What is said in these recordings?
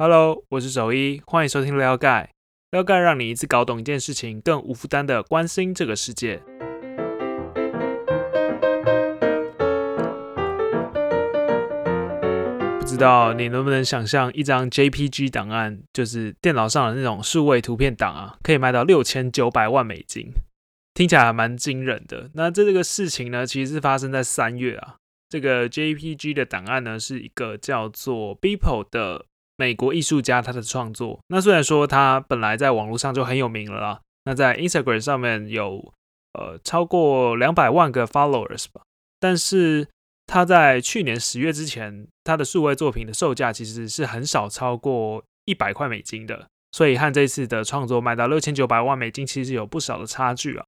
Hello，我是守一，欢迎收听撩盖。撩盖让你一次搞懂一件事情，更无负担的关心这个世界。不知道你能不能想象，一张 JPG 档案，就是电脑上的那种数位图片档啊，可以卖到六千九百万美金，听起来还蛮惊人的。那这个事情呢，其实是发生在三月啊。这个 JPG 的档案呢，是一个叫做 Beeple 的美国艺术家他的创作。那虽然说他本来在网络上就很有名了啦，那在 Instagram 上面有呃超过两百万个 followers 吧，但是他在去年十月之前，他的数位作品的售价其实是很少超过一百块美金的，所以和这次的创作卖到六千九百万美金，其实有不少的差距啊。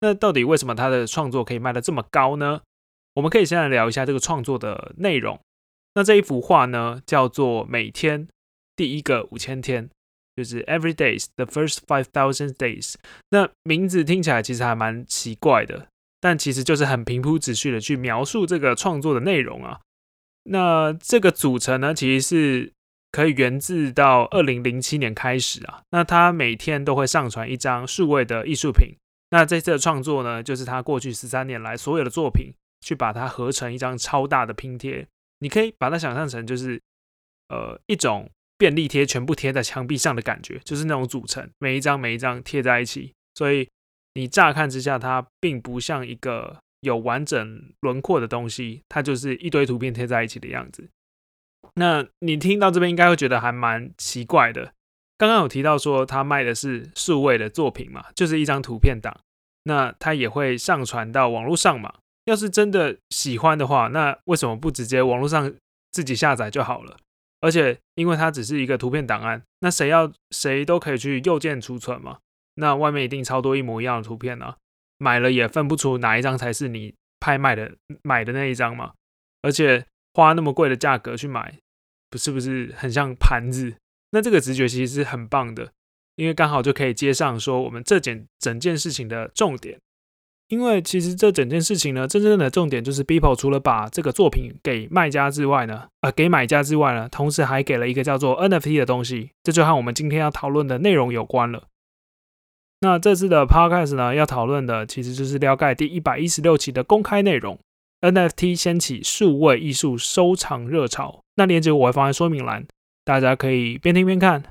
那到底为什么他的创作可以卖得这么高呢？我们可以先来聊一下这个创作的内容。那这一幅画呢，叫做《每天第一个五千天》，就是 Every Days the First Five Thousand Days。那名字听起来其实还蛮奇怪的，但其实就是很平铺直叙的去描述这个创作的内容啊。那这个组成呢，其实是可以源自到二零零七年开始啊。那他每天都会上传一张数位的艺术品。那这次的创作呢，就是他过去十三年来所有的作品。去把它合成一张超大的拼贴，你可以把它想象成就是呃一种便利贴全部贴在墙壁上的感觉，就是那种组成，每一张每一张贴在一起，所以你乍看之下它并不像一个有完整轮廓的东西，它就是一堆图片贴在一起的样子。那你听到这边应该会觉得还蛮奇怪的。刚刚有提到说他卖的是数位的作品嘛，就是一张图片档，那他也会上传到网络上嘛。要是真的喜欢的话，那为什么不直接网络上自己下载就好了？而且因为它只是一个图片档案，那谁要谁都可以去右键储存嘛。那外面一定超多一模一样的图片呢，买了也分不出哪一张才是你拍卖的买的那一张嘛。而且花那么贵的价格去买，不是不是很像盘子？那这个直觉其实是很棒的，因为刚好就可以接上说我们这件整件事情的重点。因为其实这整件事情呢，真正的重点就是 Beeple 除了把这个作品给卖家之外呢，呃，给买家之外呢，同时还给了一个叫做 NFT 的东西，这就和我们今天要讨论的内容有关了。那这次的 Podcast 呢，要讨论的其实就是撩盖第一百一十六期的公开内容，NFT 掀起数位艺术收藏热潮。那链接我会放在说明栏，大家可以边听边看。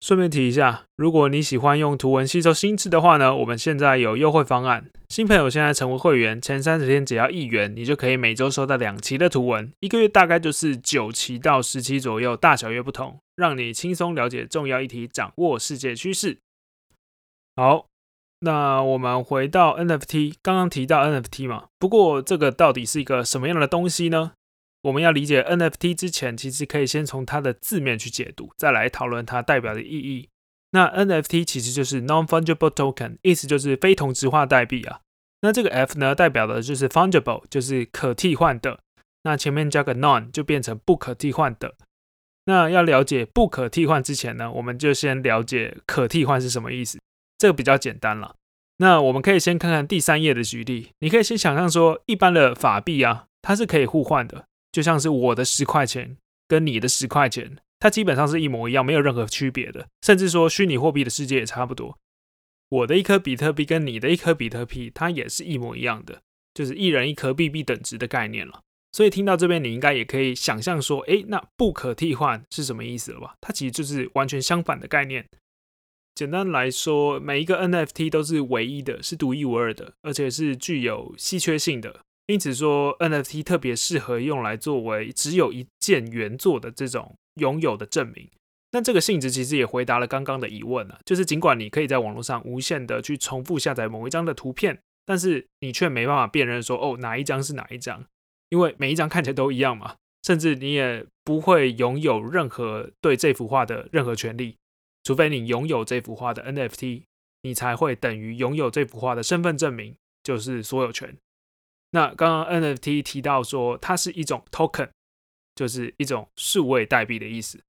顺便提一下，如果你喜欢用图文吸收新知的话呢，我们现在有优惠方案。新朋友现在成为会员，前三十天只要一元，你就可以每周收到两期的图文，一个月大概就是九期到十期左右，大小约不同，让你轻松了解重要议题，掌握世界趋势。好，那我们回到 NFT，刚刚提到 NFT 嘛，不过这个到底是一个什么样的东西呢？我们要理解 NFT 之前，其实可以先从它的字面去解读，再来讨论它代表的意义。那 NFT 其实就是 Non-Fungible Token，意思就是非同质化代币啊。那这个 F 呢，代表的就是 Fungible，就是可替换的。那前面加个 Non，就变成不可替换的。那要了解不可替换之前呢，我们就先了解可替换是什么意思。这个比较简单了。那我们可以先看看第三页的举例。你可以先想象说，一般的法币啊，它是可以互换的。就像是我的十块钱跟你的十块钱，它基本上是一模一样，没有任何区别的。甚至说虚拟货币的世界也差不多，我的一颗比特币跟你的一颗比特币，它也是一模一样的，就是一人一颗币币等值的概念了。所以听到这边，你应该也可以想象说，诶，那不可替换是什么意思了吧？它其实就是完全相反的概念。简单来说，每一个 NFT 都是唯一的，是独一无二的，而且是具有稀缺性的。因此说，NFT 特别适合用来作为只有一件原作的这种拥有的证明。那这个性质其实也回答了刚刚的疑问啊，就是尽管你可以在网络上无限的去重复下载某一张的图片，但是你却没办法辨认说哦哪一张是哪一张，因为每一张看起来都一样嘛。甚至你也不会拥有任何对这幅画的任何权利，除非你拥有这幅画的 NFT，你才会等于拥有这幅画的身份证明，就是所有权。那刚刚 NFT 提到说它是一种 token，就是一种数位代币的意思。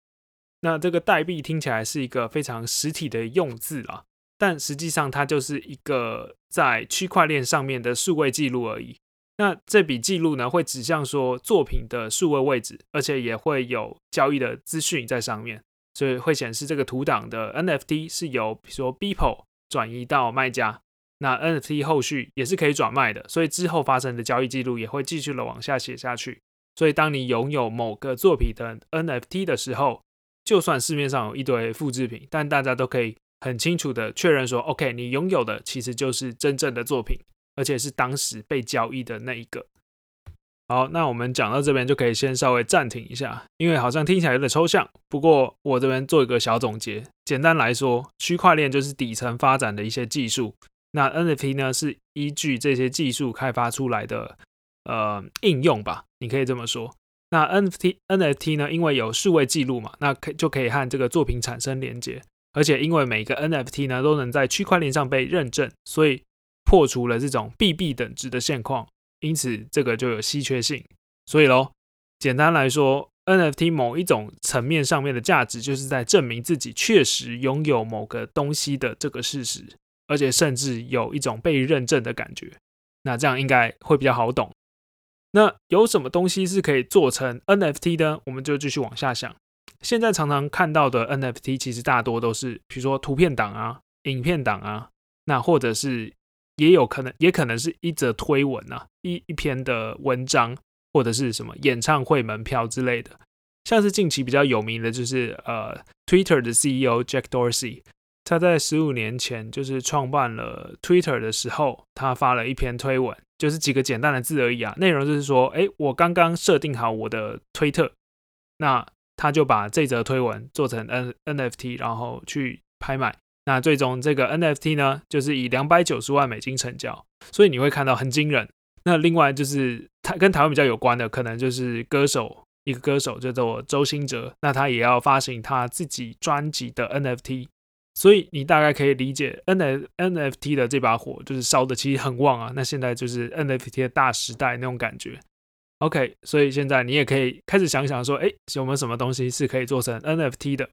那这个代币听起来是一个非常实体的用字啦，但实际上它就是一个在区块链上面的数位记录而已。那这笔记录呢，会指向说作品的数位位置，而且也会有交易的资讯在上面，所以会显示这个图档的 NFT 是由比如说 Beeple 转移到卖家，那 NFT 后续也是可以转卖的，所以之后发生的交易记录也会继续的往下写下去。所以当你拥有某个作品的 NFT 的时候，就算市面上有一堆复制品，但大家都可以很清楚的确认说，OK，你拥有的其实就是真正的作品。而且是当时被交易的那一个。好，那我们讲到这边就可以先稍微暂停一下，因为好像听起来有点抽象。不过我这边做一个小总结，简单来说，区块链就是底层发展的一些技术，那 NFT 呢是依据这些技术开发出来的呃应用吧，你可以这么说。那 NFT NFT 呢，因为有数位记录嘛，那可就可以和这个作品产生连接，而且因为每个 NFT 呢都能在区块链上被认证，所以。破除了这种 BB 等值的现况，因此这个就有稀缺性。所以喽，简单来说，NFT 某一种层面上面的价值，就是在证明自己确实拥有某个东西的这个事实，而且甚至有一种被认证的感觉。那这样应该会比较好懂。那有什么东西是可以做成 NFT 的？我们就继续往下想。现在常常看到的 NFT，其实大多都是，比如说图片档啊、影片档啊，那或者是。也有可能，也可能是一则推文啊，一一篇的文章，或者是什么演唱会门票之类的。像是近期比较有名的，就是呃，Twitter 的 CEO Jack Dorsey，他在十五年前就是创办了 Twitter 的时候，他发了一篇推文，就是几个简单的字而已啊，内容就是说，哎，我刚刚设定好我的推特，那他就把这则推文做成 N NFT，然后去拍卖。那最终这个 NFT 呢，就是以两百九十万美金成交，所以你会看到很惊人。那另外就是他跟台湾比较有关的，可能就是歌手一个歌手叫做周兴哲，那他也要发行他自己专辑的 NFT，所以你大概可以理解 N NFT 的这把火就是烧的其实很旺啊。那现在就是 NFT 的大时代那种感觉。OK，所以现在你也可以开始想想说，哎，有没有什么东西是可以做成 NFT 的？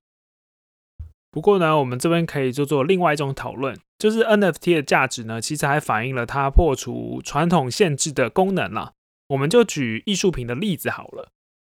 不过呢，我们这边可以做做另外一种讨论，就是 NFT 的价值呢，其实还反映了它破除传统限制的功能啦。我们就举艺术品的例子好了，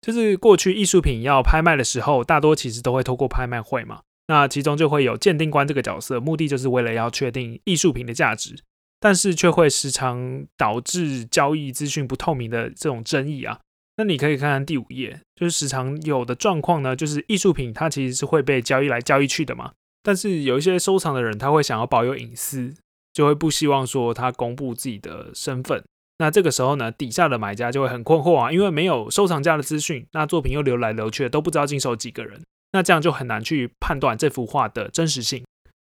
就是过去艺术品要拍卖的时候，大多其实都会透过拍卖会嘛，那其中就会有鉴定官这个角色，目的就是为了要确定艺术品的价值，但是却会时常导致交易资讯不透明的这种争议啊。那你可以看看第五页，就是时常有的状况呢，就是艺术品它其实是会被交易来交易去的嘛。但是有一些收藏的人，他会想要保有隐私，就会不希望说他公布自己的身份。那这个时候呢，底下的买家就会很困惑啊，因为没有收藏家的资讯，那作品又流来流去，都不知道经手几个人，那这样就很难去判断这幅画的真实性。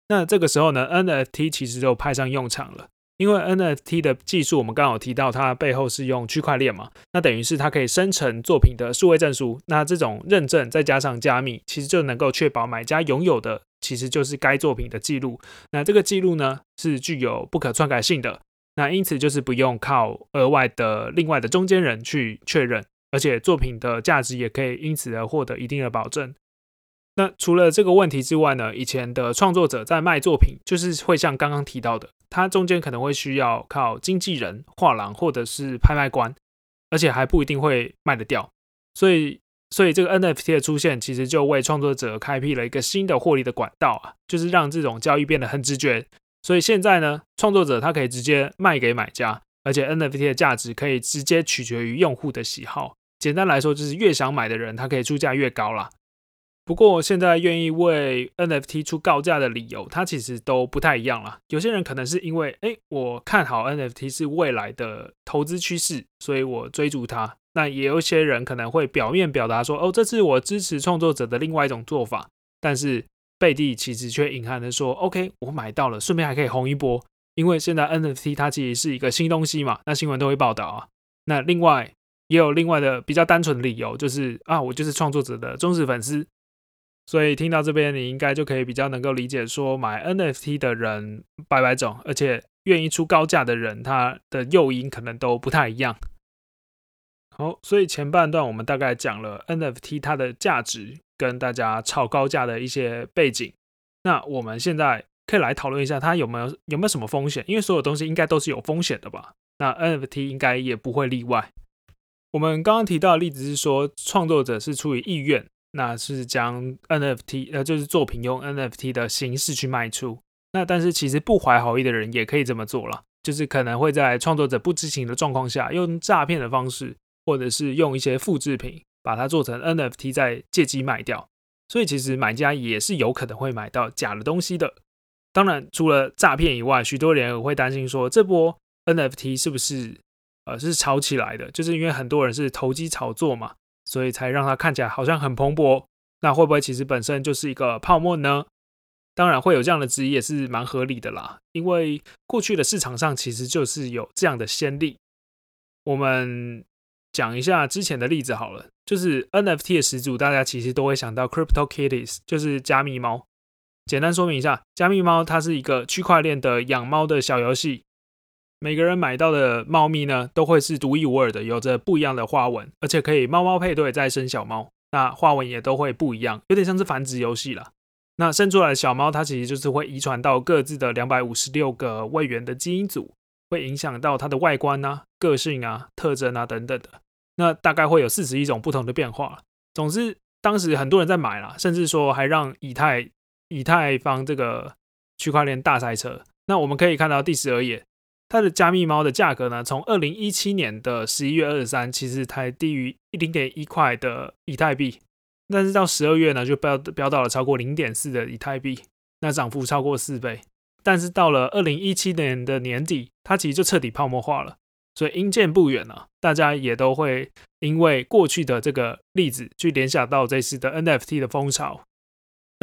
那这个时候呢，NFT 其实就派上用场了。因为 NFT 的技术，我们刚好提到，它背后是用区块链嘛，那等于是它可以生成作品的数位证书。那这种认证再加上加密，其实就能够确保买家拥有的其实就是该作品的记录。那这个记录呢，是具有不可篡改性的。那因此就是不用靠额外的另外的中间人去确认，而且作品的价值也可以因此而获得一定的保证。那除了这个问题之外呢，以前的创作者在卖作品，就是会像刚刚提到的。它中间可能会需要靠经纪人、画廊或者是拍卖官，而且还不一定会卖得掉。所以，所以这个 NFT 的出现，其实就为创作者开辟了一个新的获利的管道啊，就是让这种交易变得很直觉。所以现在呢，创作者他可以直接卖给买家，而且 NFT 的价值可以直接取决于用户的喜好。简单来说，就是越想买的人，他可以出价越高啦。不过现在愿意为 NFT 出高价的理由，它其实都不太一样了。有些人可能是因为，哎，我看好 NFT 是未来的投资趋势，所以我追逐它。那也有些人可能会表面表达说，哦，这是我支持创作者的另外一种做法，但是背地其实却隐含的说，OK，我买到了，顺便还可以红一波。因为现在 NFT 它其实是一个新东西嘛，那新闻都会报道啊。那另外也有另外的比较单纯的理由，就是啊，我就是创作者的忠实粉丝。所以听到这边，你应该就可以比较能够理解，说买 NFT 的人百百种，而且愿意出高价的人，他的诱因可能都不太一样。好，所以前半段我们大概讲了 NFT 它的价值，跟大家炒高价的一些背景。那我们现在可以来讨论一下，它有没有有没有什么风险？因为所有东西应该都是有风险的吧？那 NFT 应该也不会例外。我们刚刚提到的例子是说，创作者是出于意愿，那是将 NFT 呃就是作品用 NFT 的形式去卖出。那但是其实不怀好意的人也可以这么做了，就是可能会在创作者不知情的状况下，用诈骗的方式，或者是用一些复制品把它做成 NFT 再借机卖掉。所以其实买家也是有可能会买到假的东西的。当然，除了诈骗以外，许多人也会担心说，这波 NFT 是不是呃是炒起来的？就是因为很多人是投机炒作嘛，所以才让它看起来好像很蓬勃。那会不会其实本身就是一个泡沫呢？当然会有这样的质疑，也是蛮合理的啦。因为过去的市场上其实就是有这样的先例。我们讲一下之前的例子好了，就是 NFT 的始祖，大家其实都会想到 Crypto Kitties，就是加密猫。简单说明一下，加密猫它是一个区块链的养猫的小游戏。每个人买到的猫咪呢，都会是独一无二的，有着不一样的花纹，而且可以猫猫配对再生小猫。那花纹也都会不一样，有点像是繁殖游戏了。那生出来的小猫，它其实就是会遗传到各自的两百五十六个位元的基因组，会影响到它的外观啊、个性啊、特征啊等等的。那大概会有四十一种不同的变化。总之，当时很多人在买啦，甚至说还让以太。以太坊这个区块链大赛车，那我们可以看到第十二页，它的加密猫的价格呢，从二零一七年的十一月二十三，其实才低于零点一块的以太币，但是到十二月呢，就飙飙到了超过零点四的以太币，那涨幅超过四倍。但是到了二零一七年的年底，它其实就彻底泡沫化了。所以阴见不远啊，大家也都会因为过去的这个例子，去联想到这次的 NFT 的风潮。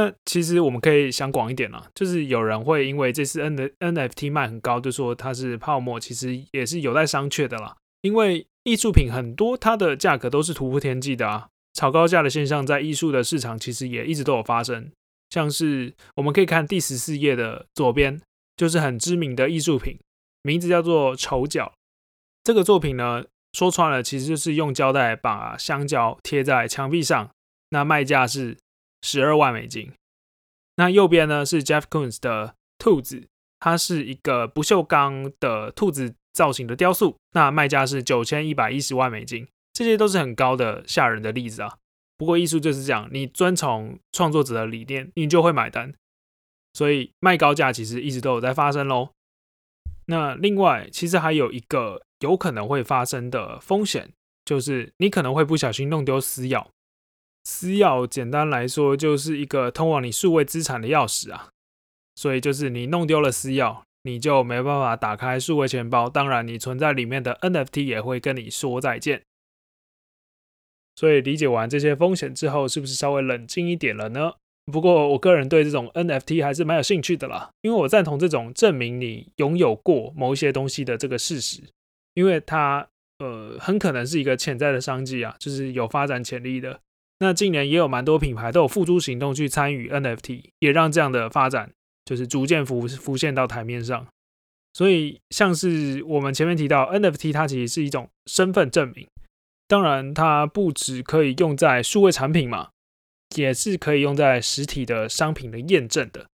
那其实我们可以想广一点啦，就是有人会因为这次 N 的 NFT 卖很高，就说它是泡沫，其实也是有待商榷的啦。因为艺术品很多，它的价格都是突破天际的啊，炒高价的现象在艺术的市场其实也一直都有发生。像是我们可以看第十四页的左边，就是很知名的艺术品，名字叫做丑角。这个作品呢，说穿了其实就是用胶带把香蕉贴在墙壁上，那卖价是。十二万美金。那右边呢是 Jeff Koons 的兔子，它是一个不锈钢的兔子造型的雕塑，那卖价是九千一百一十万美金。这些都是很高的吓人的例子啊。不过艺术就是这样，你遵从创作者的理念，你就会买单。所以卖高价其实一直都有在发生喽。那另外，其实还有一个有可能会发生的风险，就是你可能会不小心弄丢私钥。私钥简单来说就是一个通往你数位资产的钥匙啊，所以就是你弄丢了私钥，你就没办法打开数位钱包，当然你存在里面的 NFT 也会跟你说再见。所以理解完这些风险之后，是不是稍微冷静一点了呢？不过我个人对这种 NFT 还是蛮有兴趣的啦，因为我赞同这种证明你拥有过某一些东西的这个事实，因为它呃很可能是一个潜在的商机啊，就是有发展潜力的。那近年也有蛮多品牌都有付诸行动去参与 NFT，也让这样的发展就是逐渐浮浮现到台面上。所以像是我们前面提到 NFT，它其实是一种身份证明。当然，它不只可以用在数位产品嘛，也是可以用在实体的商品的验证的。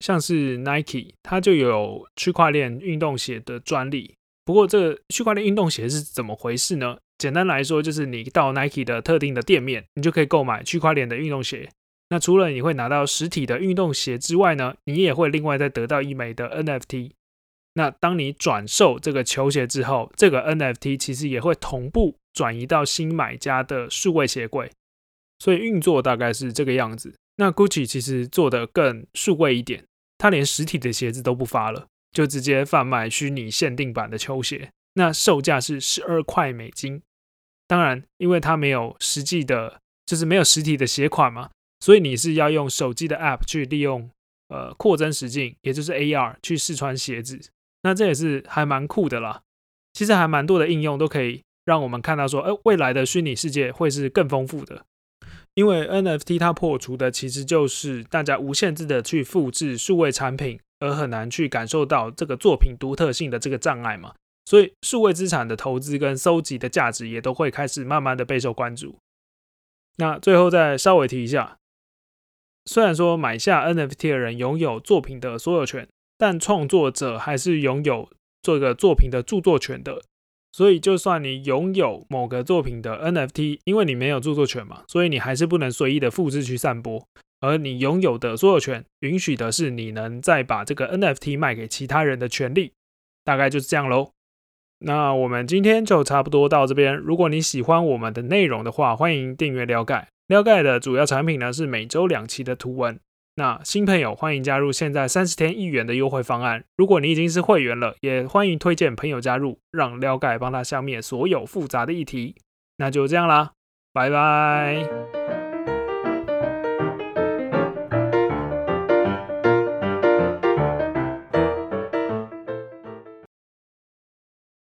像是 Nike，它就有区块链运动鞋的专利。不过，这区块链运动鞋是怎么回事呢？简单来说，就是你到 Nike 的特定的店面，你就可以购买区块链的运动鞋。那除了你会拿到实体的运动鞋之外呢，你也会另外再得到一枚的 NFT。那当你转售这个球鞋之后，这个 NFT 其实也会同步转移到新买家的数位鞋柜。所以运作大概是这个样子。那 Gucci 其实做的更数位一点，它连实体的鞋子都不发了。就直接贩卖虚拟限定版的球鞋，那售价是十二块美金。当然，因为它没有实际的，就是没有实体的鞋款嘛，所以你是要用手机的 App 去利用呃扩增实境，也就是 AR 去试穿鞋子。那这也是还蛮酷的啦。其实还蛮多的应用都可以让我们看到说，哎，未来的虚拟世界会是更丰富的。因为 NFT 它破除的其实就是大家无限制的去复制数位产品。而很难去感受到这个作品独特性的这个障碍嘛，所以数位资产的投资跟收集的价值也都会开始慢慢的备受关注。那最后再稍微提一下，虽然说买下 NFT 的人拥有作品的所有权，但创作者还是拥有做一个作品的著作权的。所以，就算你拥有某个作品的 NFT，因为你没有著作权嘛，所以你还是不能随意的复制去散播。而你拥有的所有权，允许的是你能再把这个 NFT 卖给其他人的权利。大概就是这样喽。那我们今天就差不多到这边。如果你喜欢我们的内容的话，欢迎订阅撩盖。撩盖的主要产品呢是每周两期的图文。那新朋友欢迎加入现在三十天一元的优惠方案。如果你已经是会员了，也欢迎推荐朋友加入，让撩盖帮他消灭所有复杂的议题。那就这样啦，拜拜。